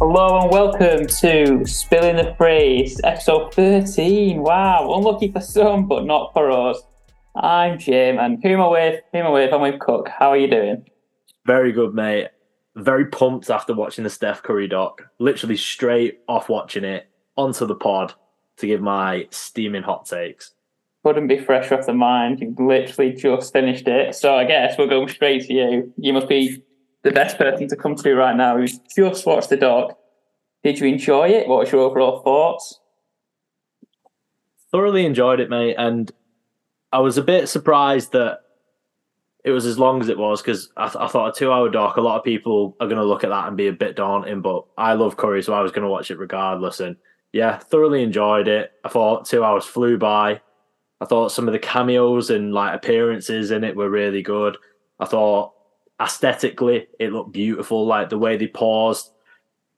Hello and welcome to Spilling the Phrase, episode 13. Wow, unlucky for some, but not for us. I'm Jim, and who am I with? Who am I with? I'm with Cook. How are you doing? Very good, mate. Very pumped after watching the Steph Curry doc. Literally straight off watching it onto the pod to give my steaming hot takes. Couldn't be fresh off the mind. You've literally just finished it. So I guess we're going straight to you. You must be the best person to come to right now who's just watched the doc. Did you enjoy it? What was your overall thoughts? Thoroughly enjoyed it, mate. And I was a bit surprised that it was as long as it was because I, th- I, thought a two hour doc, a lot of people are going to look at that and be a bit daunting. But I love Curry, so I was going to watch it regardless. And yeah, thoroughly enjoyed it. I thought two hours flew by. I thought some of the cameos and like appearances in it were really good. I thought aesthetically it looked beautiful, like the way they paused,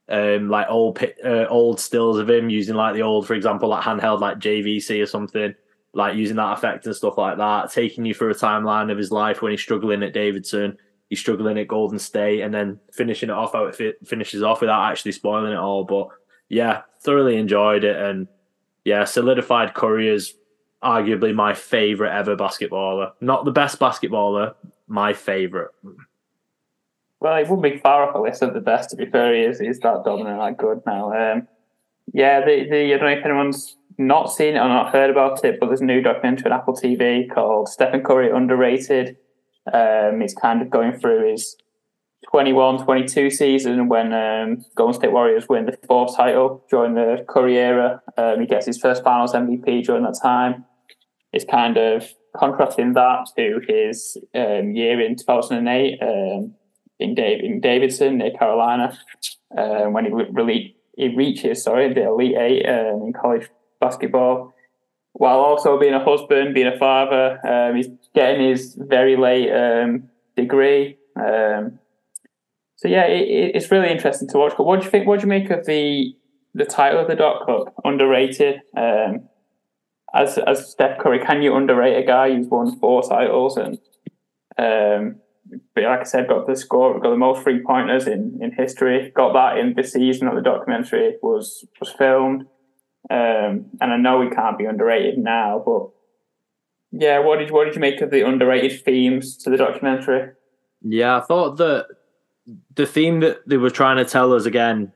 um, like old uh, old stills of him using like the old, for example, like handheld like JVC or something, like using that effect and stuff like that, taking you through a timeline of his life when he's struggling at Davidson, he's struggling at Golden State, and then finishing it off how it finishes off without actually spoiling it all. But yeah, thoroughly enjoyed it, and yeah, solidified Curry as arguably my favorite ever basketballer. Not the best basketballer, my favorite. Well, it wouldn't be far off a list of the best. To be fair, he is he's that dominant, that good now. Um, yeah, the the I don't know if anyone's not seen it or not heard about it, but there's a new documentary on Apple TV called Stephen Curry Underrated. Um, it's kind of going through his 21 22 season when um, Golden State Warriors win the fourth title during the Curry era. Um, he gets his first finals MVP during that time. It's kind of contrasting that to his um, year in 2008 um, in, Dave, in Davidson, near Carolina, uh, when he, re- he reaches sorry the Elite Eight um, in college basketball. While also being a husband, being a father, um, he's getting his very late um, degree. Um, so yeah, it, it's really interesting to watch. But what do you think? What do you make of the the title of the dot club? Underrated. Um, as as Steph Curry, can you underrate a guy who's won four titles and but like I said, got the score, got the most three pointers in, in history. Got that in the season that the documentary was was filmed. Um, and I know we can't be underrated now, but yeah, what did what did you make of the underrated themes to the documentary? Yeah, I thought that the theme that they were trying to tell us again,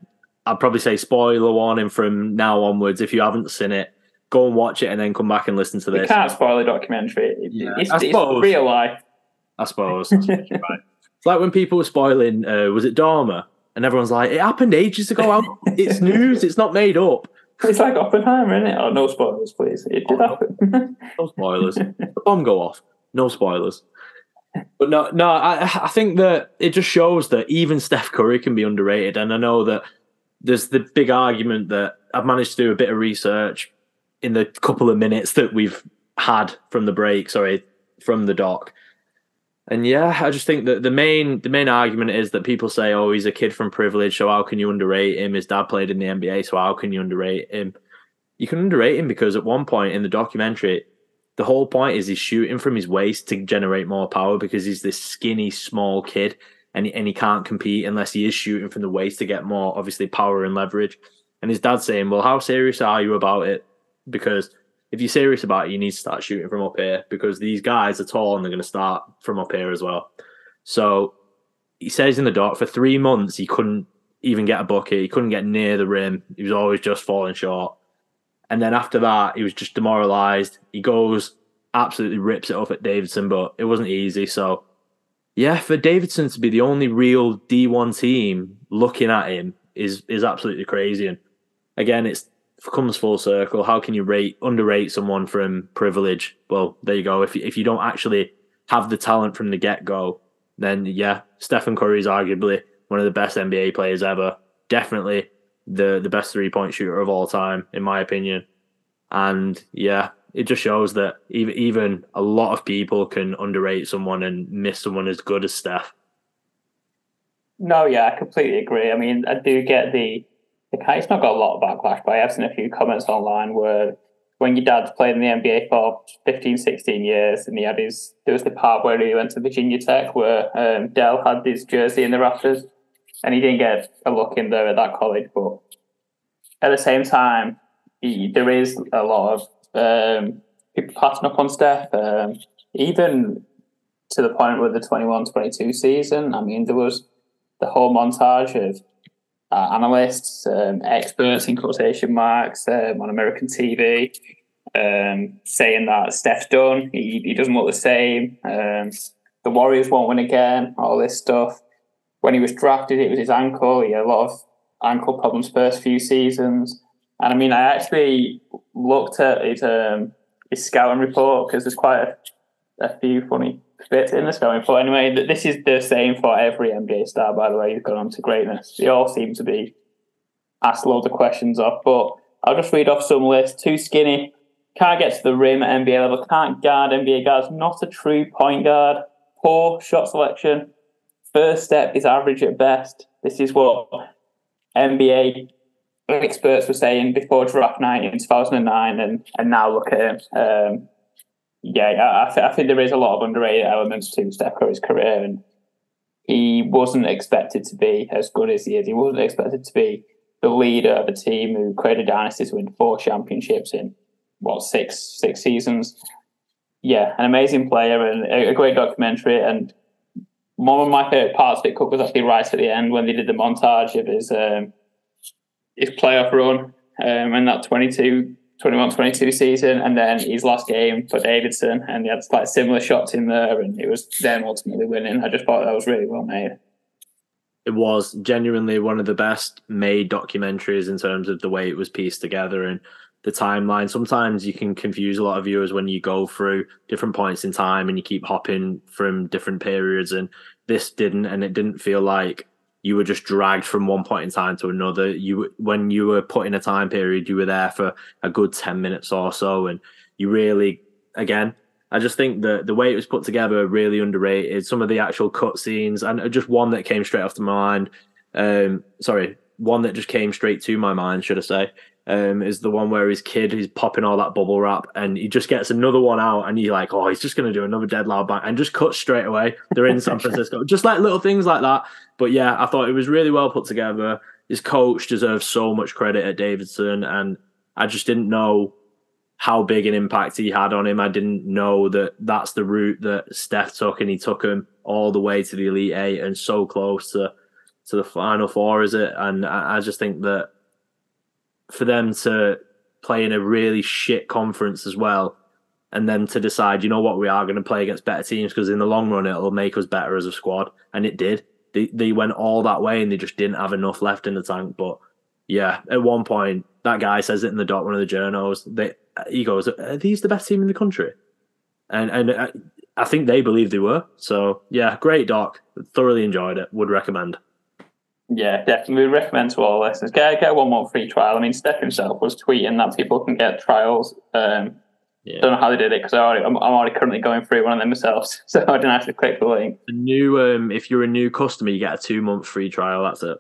I'd probably say spoiler warning from now onwards. If you haven't seen it, go and watch it and then come back and listen to this. You can't spoil a documentary. Yeah, it's, it's real life. I suppose. right. It's like when people were spoiling, uh, was it Dharma? And everyone's like, it happened ages ago. it's news. It's not made up. It's like Oppenheimer, isn't it? Oh, no spoilers, please. It did oh, happen. no spoilers. the bomb go off. No spoilers. But no, no, I, I think that it just shows that even Steph Curry can be underrated. And I know that there's the big argument that I've managed to do a bit of research in the couple of minutes that we've had from the break, sorry, from the doc. And yeah, I just think that the main the main argument is that people say, "Oh, he's a kid from privilege, so how can you underrate him? His dad played in the NBA, so how can you underrate him?" You can underrate him because at one point in the documentary, the whole point is he's shooting from his waist to generate more power because he's this skinny, small kid, and he, and he can't compete unless he is shooting from the waist to get more, obviously, power and leverage. And his dad's saying, "Well, how serious are you about it?" Because if you're serious about it, you need to start shooting from up here because these guys are tall and they're going to start from up here as well. So he says in the doc for three months he couldn't even get a bucket. He couldn't get near the rim. He was always just falling short. And then after that, he was just demoralized. He goes, absolutely rips it off at Davidson, but it wasn't easy. So, yeah, for Davidson to be the only real D1 team looking at him is is absolutely crazy. And again, it's comes full circle. How can you rate underrate someone from privilege? Well, there you go. If if you don't actually have the talent from the get go, then yeah, Stephen Curry is arguably one of the best NBA players ever. Definitely the the best three point shooter of all time, in my opinion. And yeah, it just shows that even even a lot of people can underrate someone and miss someone as good as Steph. No, yeah, I completely agree. I mean, I do get the it's not got a lot of backlash, but I have seen a few comments online where when your dad's played in the NBA for 15, 16 years, and he had his, there was the part where he went to Virginia Tech where um, Dell had his jersey in the rafters. and he didn't get a look in there at that college. But at the same time, he, there is a lot of um, people passing up on Steph, um, even to the point with the 21-22 season. I mean, there was the whole montage of uh, analysts, um, experts in quotation marks um, on American TV, um, saying that Steph's done. He, he doesn't look the same. Um, the Warriors won't win again. All this stuff. When he was drafted, it was his ankle. He had a lot of ankle problems first few seasons. And I mean, I actually looked at his um, his scouting report because there's quite a, a few funny bits in the scouting report. Anyway, this is the same for every NBA star, by the way, who's gone on to greatness. They all seem to be asked loads of questions off. But I'll just read off some lists. Too skinny, can't get to the rim at NBA level, can't guard NBA guards, not a true point guard, poor shot selection, first step is average at best. This is what NBA experts were saying before draft night in 2009, and, and now look at him. Um, yeah, I, th- I think there is a lot of underrated elements to Steph Curry's career, and he wasn't expected to be as good as he is. He wasn't expected to be the leader of a team who created dynasties, to win four championships in what six six seasons. Yeah, an amazing player and a, a great documentary. And one of my favorite parts of it was actually right at the end when they did the montage of his um, his playoff run um, in that 22, 21 22 season, and then his last game for Davidson, and he had like similar shots in there, and it was them ultimately winning. I just thought that was really well made. It was genuinely one of the best made documentaries in terms of the way it was pieced together and the timeline. Sometimes you can confuse a lot of viewers when you go through different points in time and you keep hopping from different periods. And this didn't, and it didn't feel like you were just dragged from one point in time to another. You when you were put in a time period, you were there for a good ten minutes or so, and you really, again, I just think that the way it was put together really underrated. Some of the actual cut scenes, and just one that came straight off to my mind. Um, sorry, one that just came straight to my mind, should I say? um, is the one where his kid is popping all that bubble wrap and he just gets another one out and you're like, oh, he's just going to do another dead loud bang and just cut straight away. They're in San Francisco. just like little things like that. But yeah, I thought it was really well put together. His coach deserves so much credit at Davidson and I just didn't know how big an impact he had on him. I didn't know that that's the route that Steph took and he took him all the way to the Elite Eight and so close to to the Final Four, is it? And I, I just think that for them to play in a really shit conference as well, and then to decide, you know what, we are going to play against better teams because in the long run it'll make us better as a squad, and it did. They they went all that way and they just didn't have enough left in the tank. But yeah, at one point that guy says it in the doc, one of the journals. They he goes, "Are these the best team in the country?" And and uh, I think they believe they were. So yeah, great doc. Thoroughly enjoyed it. Would recommend. Yeah, definitely. Recommend to all listeners get get one more free trial. I mean, Steph himself was tweeting that people can get trials. Um, yeah. Don't know how they did it because I'm, I'm already currently going through one of them myself, so I didn't actually click the link. A new, um, if you're a new customer, you get a two month free trial. That's it.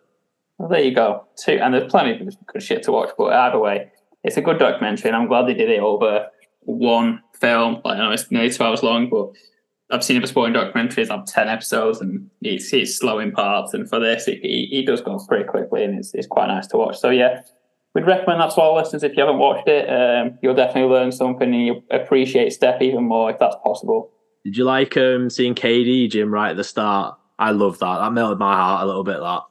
Well, there you go. Two, and there's plenty of good shit to watch. But either way, it's a good documentary, and I'm glad they did it over one film. Like I know it's nearly two hours long, but I've seen other sporting documentaries have 10 episodes and it's, it's slow in parts. And for this, it, it, he does go pretty quickly and it's, it's quite nice to watch. So, yeah, we'd recommend that to all listeners. If you haven't watched it, um, you'll definitely learn something and you'll appreciate Steph even more if that's possible. Did you like um, seeing KD, Jim, right at the start? I love that. That melted my heart a little bit, that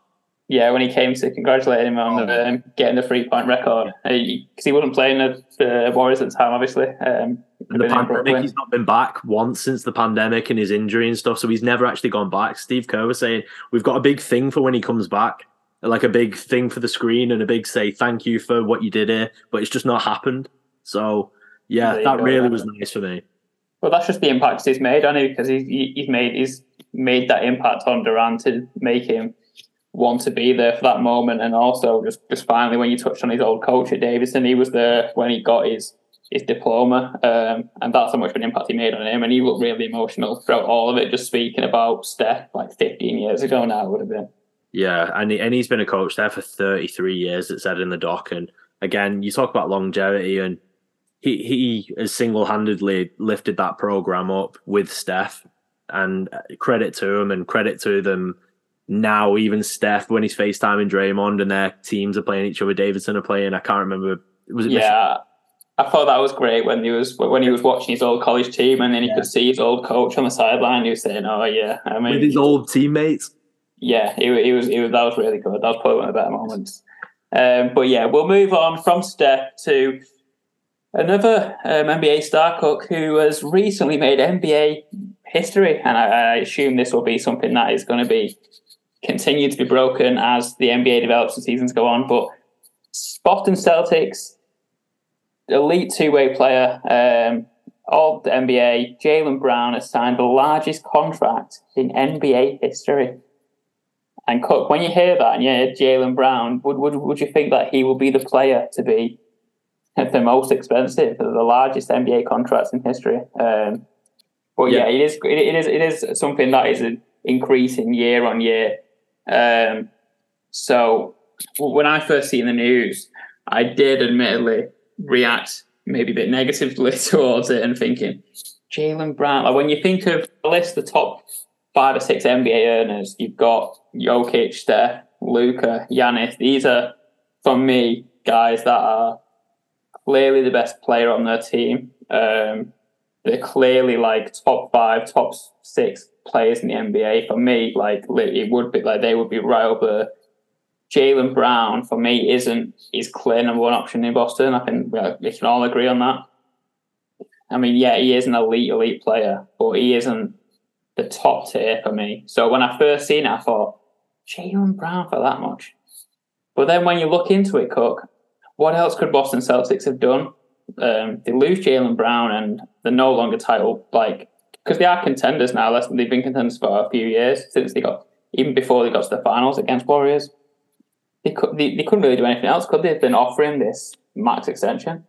yeah, when he came to congratulate him on oh. the, um, getting the three point record, because he, he, wasn't playing the Warriors at the time, obviously. Um, the pandemic, he's not been back once since the pandemic and his injury and stuff, so he's never actually gone back. Steve Kerr was saying we've got a big thing for when he comes back, like a big thing for the screen and a big say thank you for what you did here, but it's just not happened. So yeah, that go, really was nice for me. Well, that's just the impact he's made on it because he's he's made he's made that impact on Durant to make him want to be there for that moment. And also, just just finally, when you touched on his old coach at Davidson, he was there when he got his his diploma, um, and that's how much of an impact he made on him. And he looked really emotional throughout all of it, just speaking about Steph like 15 years ago now, would have been. Yeah, and he, and he's been a coach there for 33 years. It said in the doc, and again, you talk about longevity, and he he has single handedly lifted that program up with Steph, and credit to him, and credit to them now even Steph when he's FaceTiming Draymond and their teams are playing each other. Davidson are playing. I can't remember. Was it? Yeah, Michigan? I thought that was great when he was when he was watching his old college team and then he yeah. could see his old coach on the sideline. He was saying, "Oh yeah," I mean, with his old teammates. Yeah, it, it was it was that was really good. That was probably one of the better moments. Um, but yeah, we'll move on from Steph to another um, NBA star cook who has recently made NBA history, and I, I assume this will be something that is going to be continued to be broken as the NBA develops and seasons go on. But Boston Celtics, elite two way player, um, all the NBA, Jaylen Brown has signed the largest contract in NBA history. And Cook, when you hear that and you hear Jaylen Brown, would, would would you think that he will be the player to be the most expensive, the largest NBA contracts in history? Um, but yeah. yeah, it is it is it is something that is increasing year on year. Um, so when I first seen the news, I did admittedly react maybe a bit negatively towards it and thinking Jaylen Brown. Like when you think of the list, the top five or six NBA earners, you've got Jokic, Steph, Luka, Giannis. These are for me guys that are clearly the best player on their team. Um, they're clearly like top five, top six players in the NBA. For me, like it would be like they would be right up there. Jaylen Brown for me isn't is clear number one option in Boston. I think we can all agree on that. I mean, yeah, he is an elite, elite player, but he isn't the top tier for me. So when I first seen it, I thought Jaylen Brown for that much. But then when you look into it, Cook, what else could Boston Celtics have done? Um, they lose Jaylen Brown and they're no longer title like because they are contenders now. They've been contenders for a few years since they got even before they got to the finals against Warriors. They could they, they couldn't really do anything else, could they? They've been offering this max extension.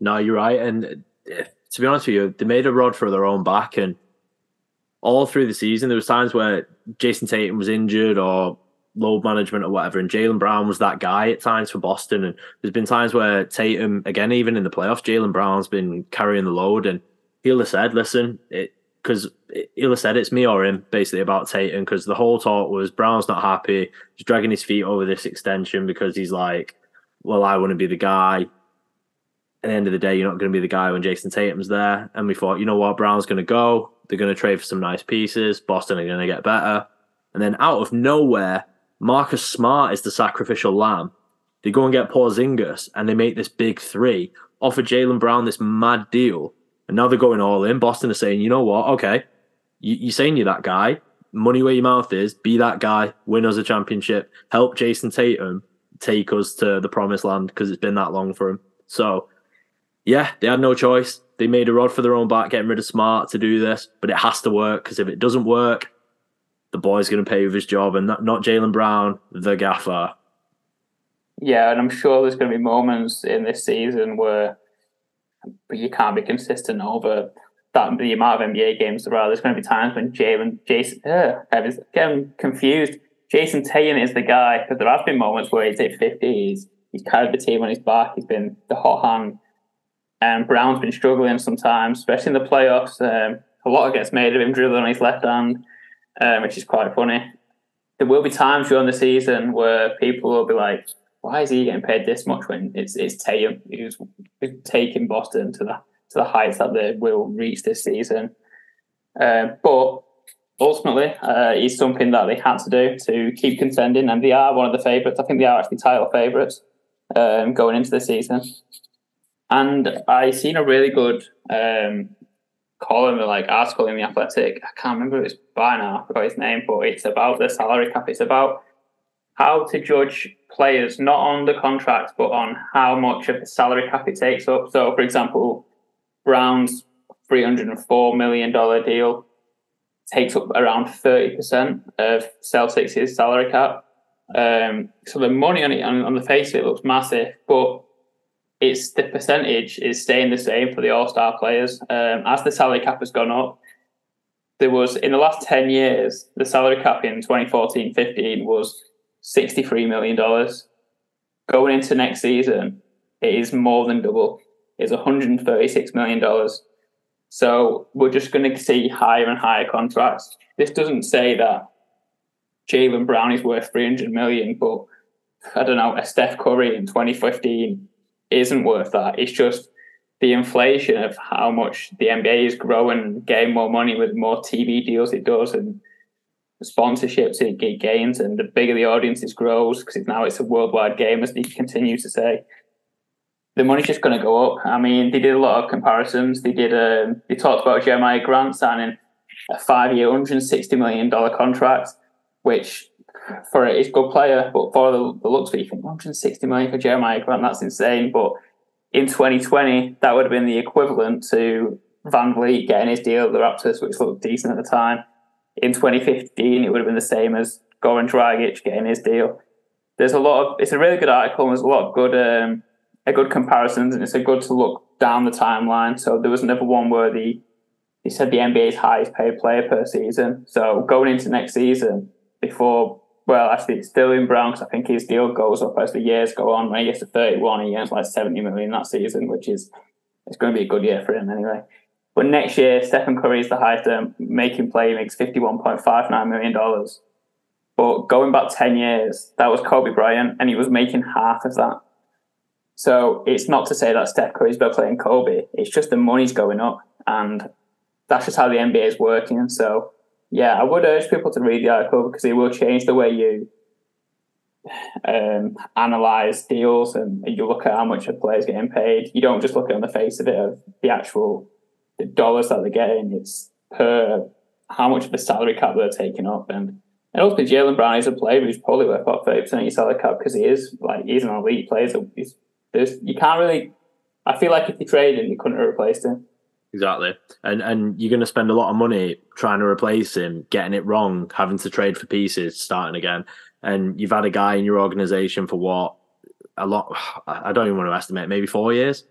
No, you're right. And eh, to be honest with you, they made a rod for their own back, and all through the season, there was times where Jayson Tatum was injured or load management or whatever. And Jaylen Brown was that guy at times for Boston. And there's been times where Tatum, again, even in the playoffs, Jaylen Brown's been carrying the load. And he'll have said, listen, because he'll have said it's me or him basically about Tatum. Because the whole talk was Brown's not happy. He's dragging his feet over this extension because he's like, well, I want to be the guy. At the end of the day, you're not going to be the guy when Jayson Tatum's there. And we thought, you know what, Brown's going to go. They're going to trade for some nice pieces. Boston are going to get better. And then out of nowhere, Marcus Smart is the sacrificial lamb. They go and get Porzingis and they make this big three, offer Jaylen Brown this mad deal, and now they're going all in. Boston are saying, you know what? Okay, you, are saying you're that guy. Money where your mouth is. Be that guy. Win us a championship. Help Jayson Tatum take us to the promised land because it's been that long for him. So, yeah, they had no choice. They made a rod for their own back, getting rid of Smart to do this, but it has to work because if it doesn't work, the boy's going to pay with his job, and not, not Jaylen Brown, the gaffer. Yeah, and I'm sure there's going to be moments in this season where you can't be consistent over that the amount of NBA games there are. There's going to be times when Jaylen, Jayson, uh, I'm getting confused. Jayson Tatum is the guy because there have been moments where he's hit 50. He's, he's carried the team on his back. He's been the hot hand. And Brown's been struggling sometimes, especially in the playoffs. Um, a lot gets made of him dribbling on his left hand um, which is quite funny. There will be times during the season where people will be like, "Why is he getting paid this much when it's it's Tatum who's taking Boston to the to the heights that they will reach this season?" Uh, but ultimately, uh, something that they had to do to keep contending, and they are one of the favourites. I think they are actually title favourites um, going into the season. And I seen a really good um, column like article in the Athletic. I can't remember it was by now. I forgot his name, but it's about the salary cap. It's about how to judge players not on the contract, but on how much of the salary cap it takes up. So, for example, Brown's three hundred and four million dollar deal takes up around thirty percent of Celtics' salary cap. Um, so the money on it on, on the face of it looks massive, but it's the percentage is staying the same for the All Star players. Um, as the salary cap has gone up, there was in the last 10 years, the salary cap in 2014 15 was $63 million. Going into next season, it is more than double. It's $136 million. So we're just going to see higher and higher contracts. This doesn't say that Jaylen Brown is worth 300 million, but I don't know, a Steph Curry in 2015 isn't worth that. It's just the inflation of how much the NBA is growing, getting more money with more TV deals it does, and sponsorships it gains, and the bigger the audiences grows because now it's a worldwide game, as he continues to say. The money's just going to go up. I mean, they did a lot of comparisons. They did. Um, they talked about Jerami Grant signing a five-year, 160 million dollar contract, which for a good player, but for the, the looks of it, you think 160 million for Jeremiah Grant, that's insane. But in 2020, that would have been the equivalent to VanVleet getting his deal at the Raptors, which looked decent at the time. In 2015, it would have been the same as Goran Dragic getting his deal. There's a lot of, it's a really good article, and there's a lot of good, um, a good comparisons, and it's a good to look down the timeline. So there was never one where the, he said the NBA's highest paid player per season. So going into next season, before well, actually, it's still in Brown because I think his deal goes up as the years go on. When he gets to 31, he earns like 70 million that season, which is it's going to be a good year for him anyway. But next year, Stephen Curry is the highest um, making play, he makes $51.59 million. But going back 10 years, that was Kobe Bryant, and he was making half of that. So it's not to say that Steph Curry's better playing Kobe, it's just the money's going up. And that's just how the NBA is working. So yeah, I would urge people to read the article because it will change the way you um, analyze deals and you look at how much a player's getting paid. You don't just look at on the face of it of the actual the dollars that they're getting. It's per how much of the salary cap they're taking up. And and also Jaylen Brown is a player who's probably worth about thirty percent of your salary cap because he is like he's an elite player. So you can't really. I feel like if you trade him, you couldn't have replaced him. Exactly. And and you're going to spend a lot of money trying to replace him, getting it wrong, having to trade for pieces, starting again. And you've had a guy in your organization for what a lot. I don't even want to estimate, maybe four years.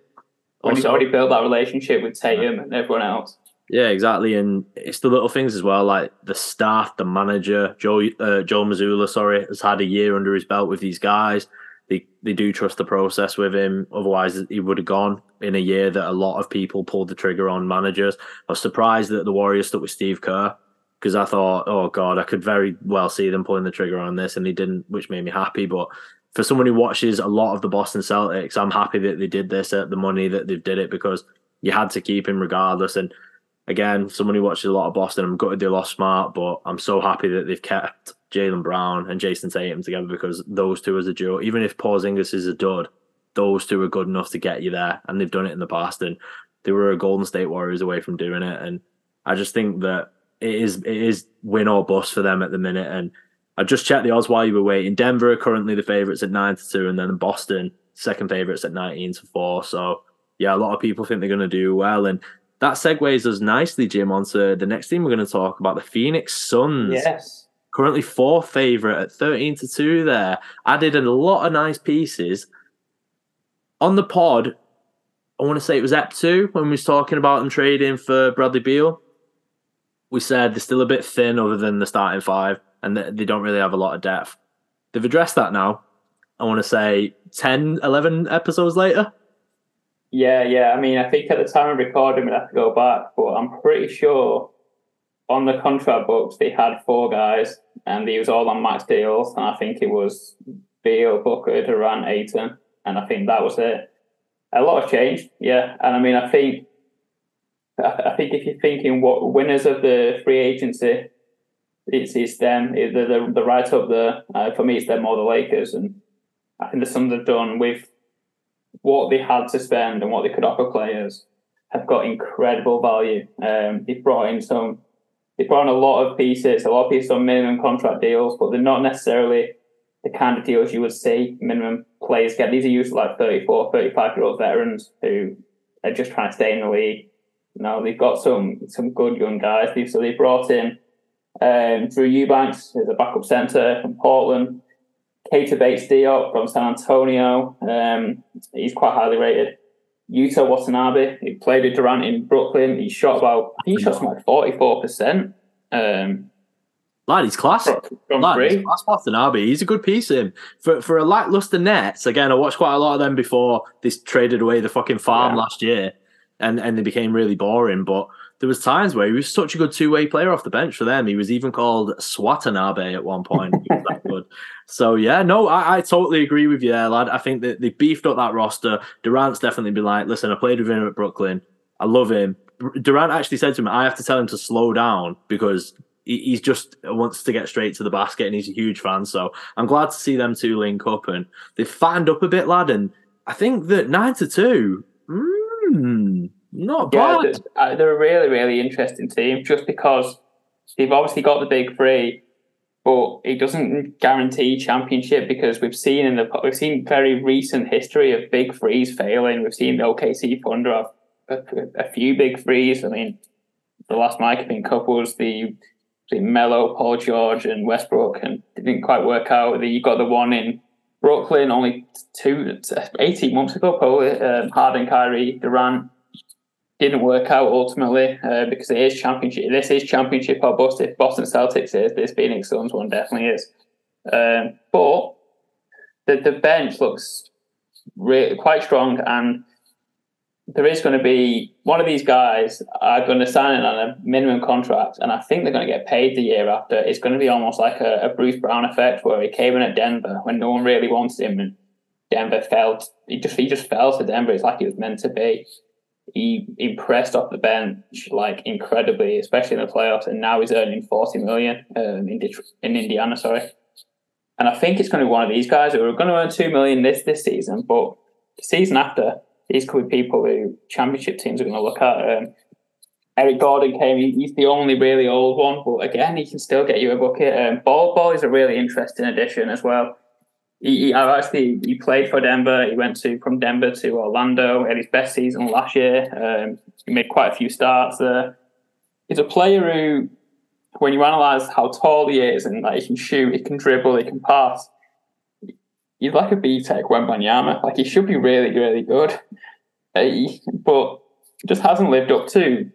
When he's already built that relationship with Tatum and everyone else. Yeah, exactly. And it's the little things as well, like the staff, the manager, Joe uh, Joe Mazzulla, sorry, has had a year under his belt with these guys they they do trust the process with him. Otherwise, he would have gone in a year that a lot of people pulled the trigger on managers. I was surprised that the Warriors stuck with Steve Kerr because I thought, oh god, I could very well see them pulling the trigger on this, and they didn't, which made me happy. But for someone who watches a lot of the Boston Celtics, I'm happy that they did this at the money that they've did it because you had to keep him regardless. And again, someone who watches a lot of Boston, I'm gutted they lost Smart, but I'm so happy that they've kept Jaylen Brown and Jayson Tatum together because those two as a duo, even if Paul Porzingis is a dud, those two are good enough to get you there, and they've done it in the past, and they were a Golden State Warriors away from doing it, and I just think that it is it is win or bust for them at the minute, and I just checked the odds while you were waiting. Denver are currently the favourites at nine to two, and then Boston second favourites at nineteen to four. So yeah, a lot of people think they're going to do well, and that segues us nicely, Jim, onto the next thing we're going to talk about the Phoenix Suns. Yes currently fourth favourite at 13 to 2 there. Added a lot of nice pieces. On the pod, I want to say it was Ep 2 when we was talking about them trading for Bradley Beal. We said they're still a bit thin other than the starting five and they don't really have a lot of depth. They've addressed that now. I want to say 10, 11 episodes later. Yeah, yeah. I mean, I think at the time of recording, we'd have to go back, but I'm pretty sure on the contract books, they had four guys, and he was all on max deals. And I think it was Beal, Booker, Durant, Ayton, and I think that was it. A lot of change, yeah. And I mean, I think, I think if you're thinking what winners of the free agency, it's it's them. They're, they're, right up there. Uh, for me, it's them or the Lakers, and I think the Suns have done with what they had to spend and what they could offer players have got incredible value. Um, they've brought in some they put on a lot of pieces, a lot of pieces on minimum contract deals, but they're not necessarily the kind of deals you would see minimum players get. These are usually like 34, 35 year old veterans who are just trying to stay in the league. No, they've got some some good young guys. They've, so they brought in um, Drew Eubanks as a backup centre from Portland, Keita Bates-Diop from San Antonio. Um, he's quite highly rated. Yuta Watanabe, he played with Durant in Brooklyn. He shot about, he shot something like 44%. Um, Lad, he's class. From, Lad, he's class Watanabe. He's a good piece in for for a lackluster Nets. Again, I watched quite a lot of them before this traded away the fucking farm yeah. last year. and and they became really boring. But there was times where he was such a good two way player off the bench for them. He was even called Swatanabe at one point. so yeah, no, I, I, totally agree with you there, lad. I think that they beefed up that roster. Durant's definitely been like, listen, I played with him at Brooklyn. I love him. Durant actually said to me, I have to tell him to slow down because he's just wants to get straight to the basket and he's a huge fan. So I'm glad to see them two link up and they've fattened up a bit, lad. And I think that nine to two, mm, not bad. Yeah, they're, a really, really interesting team just because they've obviously got the big three, but it doesn't guarantee championship because we've seen in the we've seen very recent history of big threes failing. We've seen the OKC Thunder have a, a few big threes. I mean, the last Mike been couples the Melo, Paul George, and Westbrook, and it didn't quite work out. You got the one in Brooklyn only two, 18 months ago, Paul, Um, Harden, Kyrie, Durant didn't work out ultimately uh, because it is championship. This is championship or bust. If Boston Celtics is, this Phoenix Suns one definitely is. Um, but the the bench looks quite strong, and there is going to be one of these guys are going to sign on a minimum contract, and I think they're going to get paid the year after. It's going to be almost like a, a Bruce Brown effect, where he came in at Denver when no one really wanted him, and Denver felt he just he just fell to Denver. It's like he was meant to be. He impressed off the bench like incredibly, especially in the playoffs, and now he's earning forty million um, in Detroit, in Indiana. Sorry, and I think it's going to be one of these guys who are going to earn two million this this season, but the season after these could be people who championship teams are going to look at. Um, Eric Gordon came; he's the only really old one, but again, he can still get you a bucket. Um, Bol Bol is a really interesting addition as well. He, he actually he played for Denver. He went to from Denver to Orlando. Had his best season last year. Um, he made quite a few starts there. He's a player who, when you analyze how tall he is and like he can shoot, he can dribble, he can pass he's like a B Tech Wembanyama. Like he should be really, really good, but just hasn't lived up to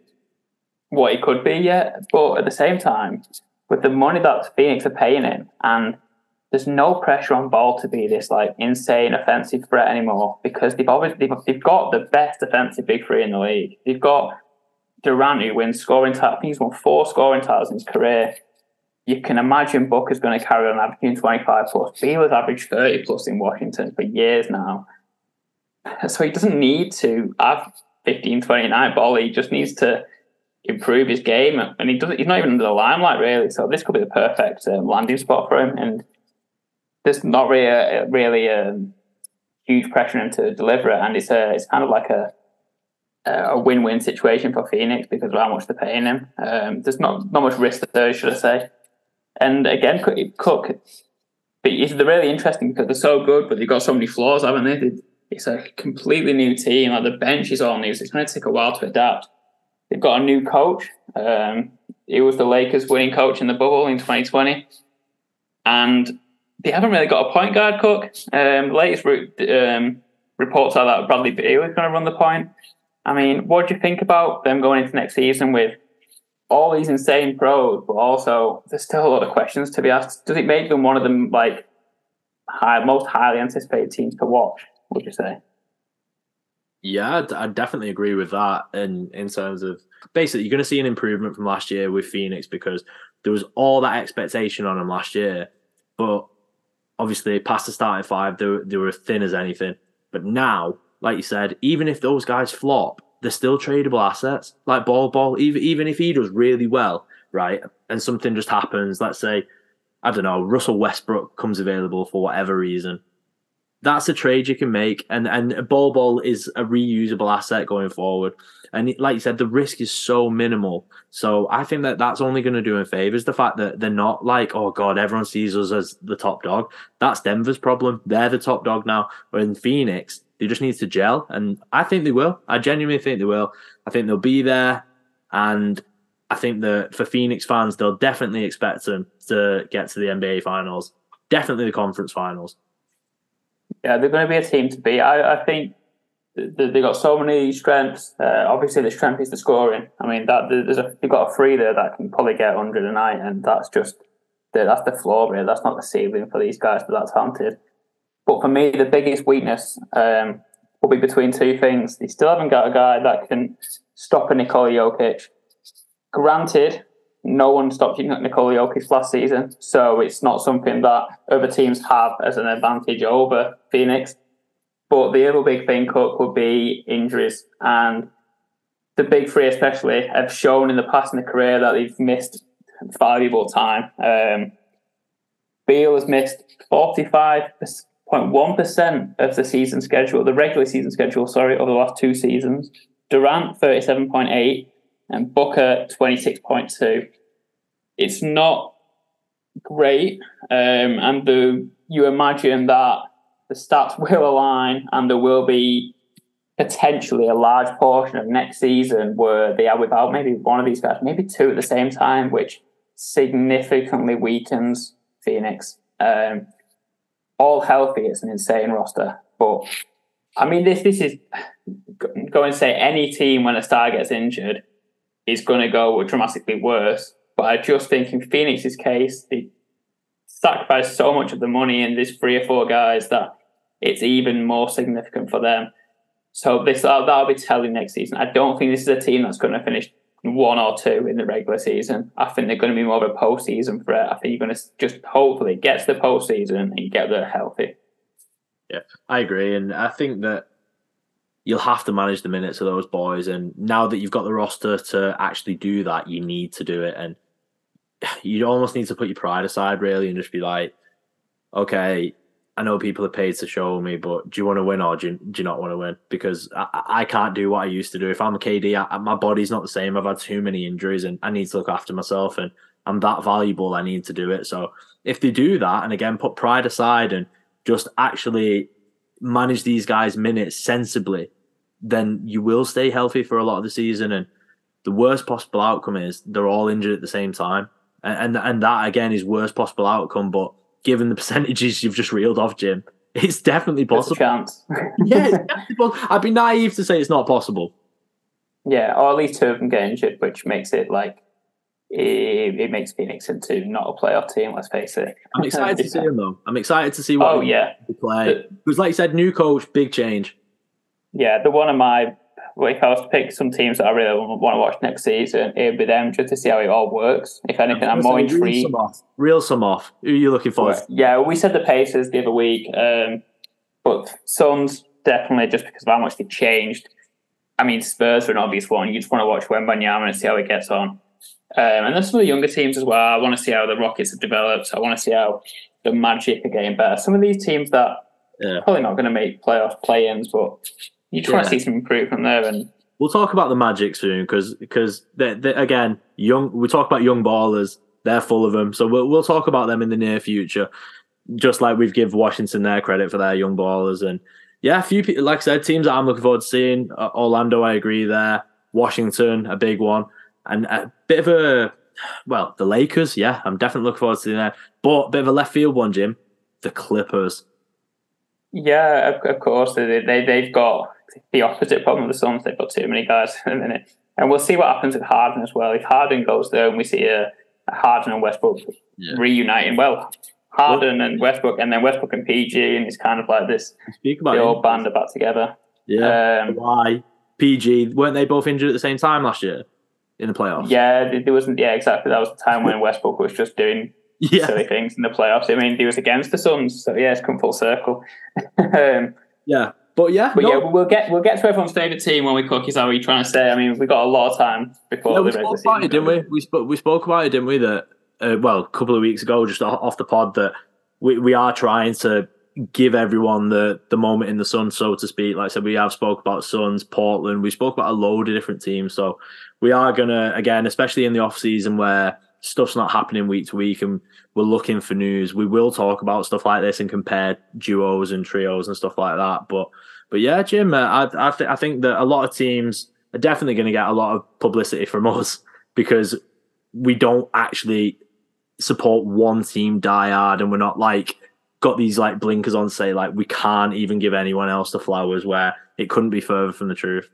what he could be yet. But at the same time, with the money that Phoenix are paying him, and there's no pressure on Bol to be this like insane offensive threat anymore because they've obviously they've, they've got the best defensive big three in the league. They've got Durant who wins scoring titles. I think he's won four scoring titles in his career you can imagine Booker's going to carry on averaging 25 plus. He was averaged 30 plus in Washington for years now. So he doesn't need to have 15, 29 ball. He just needs to improve his game. And he doesn't, he's not even under the limelight, really. So this could be the perfect um, landing spot for him. And there's not really a, really a huge pressure on him to deliver it. And it's, a, it's kind of like a, a win-win situation for Phoenix because of how much they're paying him. Um, there's not not much risk there, should I say? And again, Cook, but it's really interesting because they're so good, but they've got so many flaws, haven't they? It's a completely new team. Like the bench is all new, so it's going to take a while to adapt. They've got a new coach. Um, he was the Lakers' winning coach in the bubble in 2020, and they haven't really got a point guard. Cook. Um, latest um, reports are that Bradley Beal is going to run the point. I mean, what do you think about them going into next season with all these insane pros, but also there's still a lot of questions to be asked. Does it make them one of the like high, most highly anticipated teams to watch? Would you say? Yeah, I definitely agree with that. And in, in terms of basically, you're going to see an improvement from last year with Phoenix because there was all that expectation on them last year, but obviously past the starting five, they were, they were thin as anything. But now, like you said, even if those guys flop, they're still tradable assets. Like Bol Bol, even even if he does really well, right, and something just happens, let's say, I don't know, Russell Westbrook comes available for whatever reason. That's a trade you can make, and and Bol Bol is a reusable asset going forward. And like you said, the risk is so minimal. So I think that that's only going to do in favors. The fact that they're not like, oh god, everyone sees us as the top dog. That's Denver's problem. They're the top dog now. Where in Phoenix, they just need to gel, and I think they will. I genuinely think they will. I think they'll be there, and I think that for Phoenix fans, they'll definitely expect them to get to the NBA Finals, definitely the conference finals. Yeah, they're going to be a team to beat. I, I think they've got so many strengths. Uh, obviously, the strength is the scoring. I mean, that there's a they've got a three there that can probably get 100 a night, and that's just that's the floor. Really, that's not the ceiling for these guys, but that's talented. But for me, the biggest weakness um, will be between two things. They still haven't got a guy that can stop a Nikola Jokic. Granted, no one stopped you at Nikola Jokic last season, so it's not something that other teams have as an advantage over Phoenix. But the other big thing, Cook, would be injuries. And the big three, especially, have shown in the past in the career that they've missed valuable time. Um, Beal has missed 45.1% of the season schedule, the regular season schedule, sorry, over the last two seasons. Durant, 37.8, and Booker, 26.2. It's not great. Um, and the, you imagine that the stats will align and there will be potentially a large portion of next season where they are without maybe one of these guys, maybe two at the same time, which significantly weakens Phoenix. Um, all healthy, it's an insane roster. But I mean, this this is go and say any team when a star gets injured is going to go dramatically worse. But I just think in Phoenix's case, they sacrificed so much of the money in these three or four guys that it's even more significant for them. So this that'll, that'll be telling next season. I don't think this is a team that's going to finish one or two in the regular season. I think they're going to be more of a postseason threat. I think you're going to just hopefully get to the postseason and get there healthy. Yeah, I agree, and I think that you'll have to manage the minutes of those boys. And now that you've got the roster to actually do that, you need to do it, and you almost need to put your pride aside, really, and just be like, okay, I know people are paid to show me, but do you want to win or do you, do you not want to win? Because I, I, can't do what I used to do. If I'm a KD, I, my body's not the same. I've had too many injuries and I need to look after myself and I'm that valuable. I need to do it. So if they do that and again, put pride aside and just actually manage these guys' minutes sensibly, then you will stay healthy for a lot of the season. And the worst possible outcome is they're all injured at the same time. And, and, and that again is worst possible outcome. But given the percentages you've just reeled off, Jim, it's definitely possible. chance. yeah, possible. I'd be naive to say it's not possible. Yeah, or at least two of them get injured, which makes it like it, it makes Phoenix into not a playoff team. Let's face it. I'm excited to see them though. I'm excited to see what. Oh yeah, play. Because, like you said, new coach, big change. Yeah, the one of my well, if I was to pick some teams that I really want to watch next season, it would be them just to see how it all works. If anything, I'm more intrigued. Reel some off. Reel some off. Who are you looking for? Yeah, we said the Pacers the other week, um, but Suns definitely just because of how much they changed. I mean, Spurs are an obvious one. You just want to watch Wembanyama and see how it gets on. Um, and there's some of the younger teams as well. I want to see how the Rockets have developed. I want to see how the Magic are getting better. Some of these teams that yeah. probably not going to make playoff play-ins, but you try yeah. to see some improvement there. And we'll talk about the Magic soon because because again, young. We talk about young ballers. They're full of them, so we'll we'll talk about them in the near future. Just like we've give Washington their credit for their young ballers, and yeah, a few people, like I said, teams that I'm looking forward to seeing. Uh, Orlando, I agree there. Washington, a big one, and a bit of a well, the Lakers. Yeah, I'm definitely looking forward to seeing that. But a bit of a left field one, Jim. The Clippers. Yeah, of, of course they, they they've got the opposite problem with the Suns. They've got too many guys in a minute. And we'll see what happens with Harden as well. If Harden goes there and we see a, a Harden and Westbrook yeah. reuniting, well, Harden well, and Westbrook, and then Westbrook and PG, and it's kind of like this. Speak about the old band are back together. Yeah. Um, Why PG? Weren't they both injured at the same time last year in the playoffs? Yeah, there wasn't. Yeah, exactly. That was the time when Westbrook was just doing yeah. silly things in the playoffs. I mean, he was against the Suns, so yeah, it's come full circle. um, yeah, but yeah, but no. yeah, we'll get we'll get to everyone's favorite team when we cook. Is how we trying to say? I mean, we got a lot of time before. No, we spoke about it, didn't we? We spoke we spoke about it, didn't we? That uh, well, a couple of weeks ago, just off the pod, that we we are trying to give everyone the the moment in the sun, so to speak. Like I said, we have spoke about Suns, Portland. We spoke about a load of different teams. So we are gonna again, especially in the off season where stuff's not happening week to week and we're looking for news. We will talk about stuff like this and compare duos and trios and stuff like that. But but yeah, Jim, uh, I I, th- I think that a lot of teams are definitely going to get a lot of publicity from us because we don't actually support one team die hard and we're not like got these like blinkers on say like we can't even give anyone else the flowers where it couldn't be further from the truth.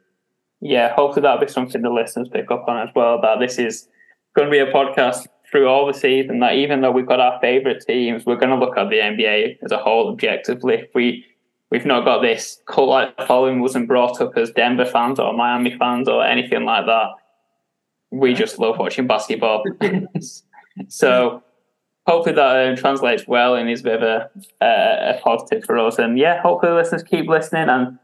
Yeah, hopefully that'll be something the listeners pick up on as well. That this is going to be a podcast through all the season that even though we've got our favourite teams, we're going to look at the NBA as a whole objectively. If we we've not got this cult like following. Wasn't brought up as Denver fans or Miami fans or anything like that. We just love watching basketball. so hopefully that uh, translates well and is a bit of a, uh, a positive for us. And yeah, hopefully listeners keep listening. And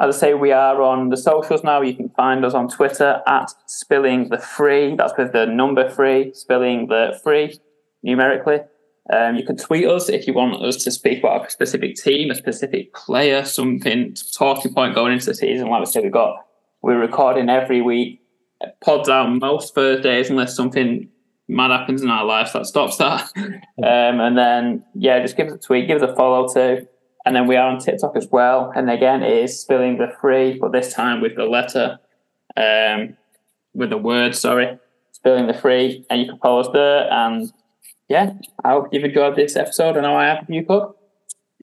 as I say, we are on the socials now. You can find us on Twitter at spilling the free. That's with the number free, spilling the free numerically. Um, you can tweet us if you want us to speak about a specific team, a specific player, something talking point going into the season. Like I said, we've got we're recording every week. Pods out most Thursdays unless something mad happens in our lives that stops that. um, and then yeah, just give us a tweet, give us a follow too. And then we are on TikTok as well. And again, it is spilling the free, but this time with the letter, um, with the word, sorry, spilling the free. And you can follow us there. And yeah, I hope you've enjoyed this episode. I know I have. You, Cook?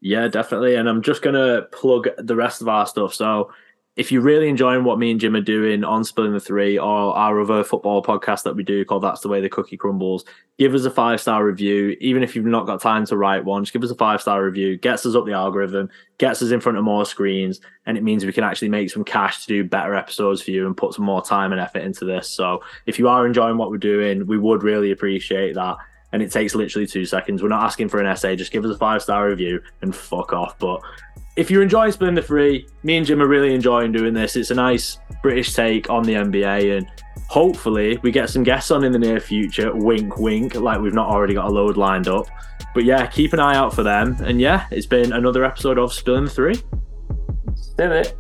Yeah, definitely. And I'm just going to plug the rest of our stuff. So if you're really enjoying what me and Jim are doing on Spilling the Three or our other football podcast that we do called That's the Way the Cookie Crumbles, give us a five star review. Even if you've not got time to write one, just give us a five star review. Gets us up the algorithm, gets us in front of more screens, and it means we can actually make some cash to do better episodes for you and put some more time and effort into this. So if you are enjoying what we're doing, we would really appreciate that. And it takes literally two seconds. We're not asking for an essay. Just give us a five star review and fuck off. But if you're enjoying Spilling the Free, me and Jim are really enjoying doing this. It's a nice British take on the NBA, and hopefully we get some guests on in the near future. Wink, wink, like we've not already got a load lined up. But yeah, keep an eye out for them. And yeah, it's been another episode of Spilling the Three. Still it.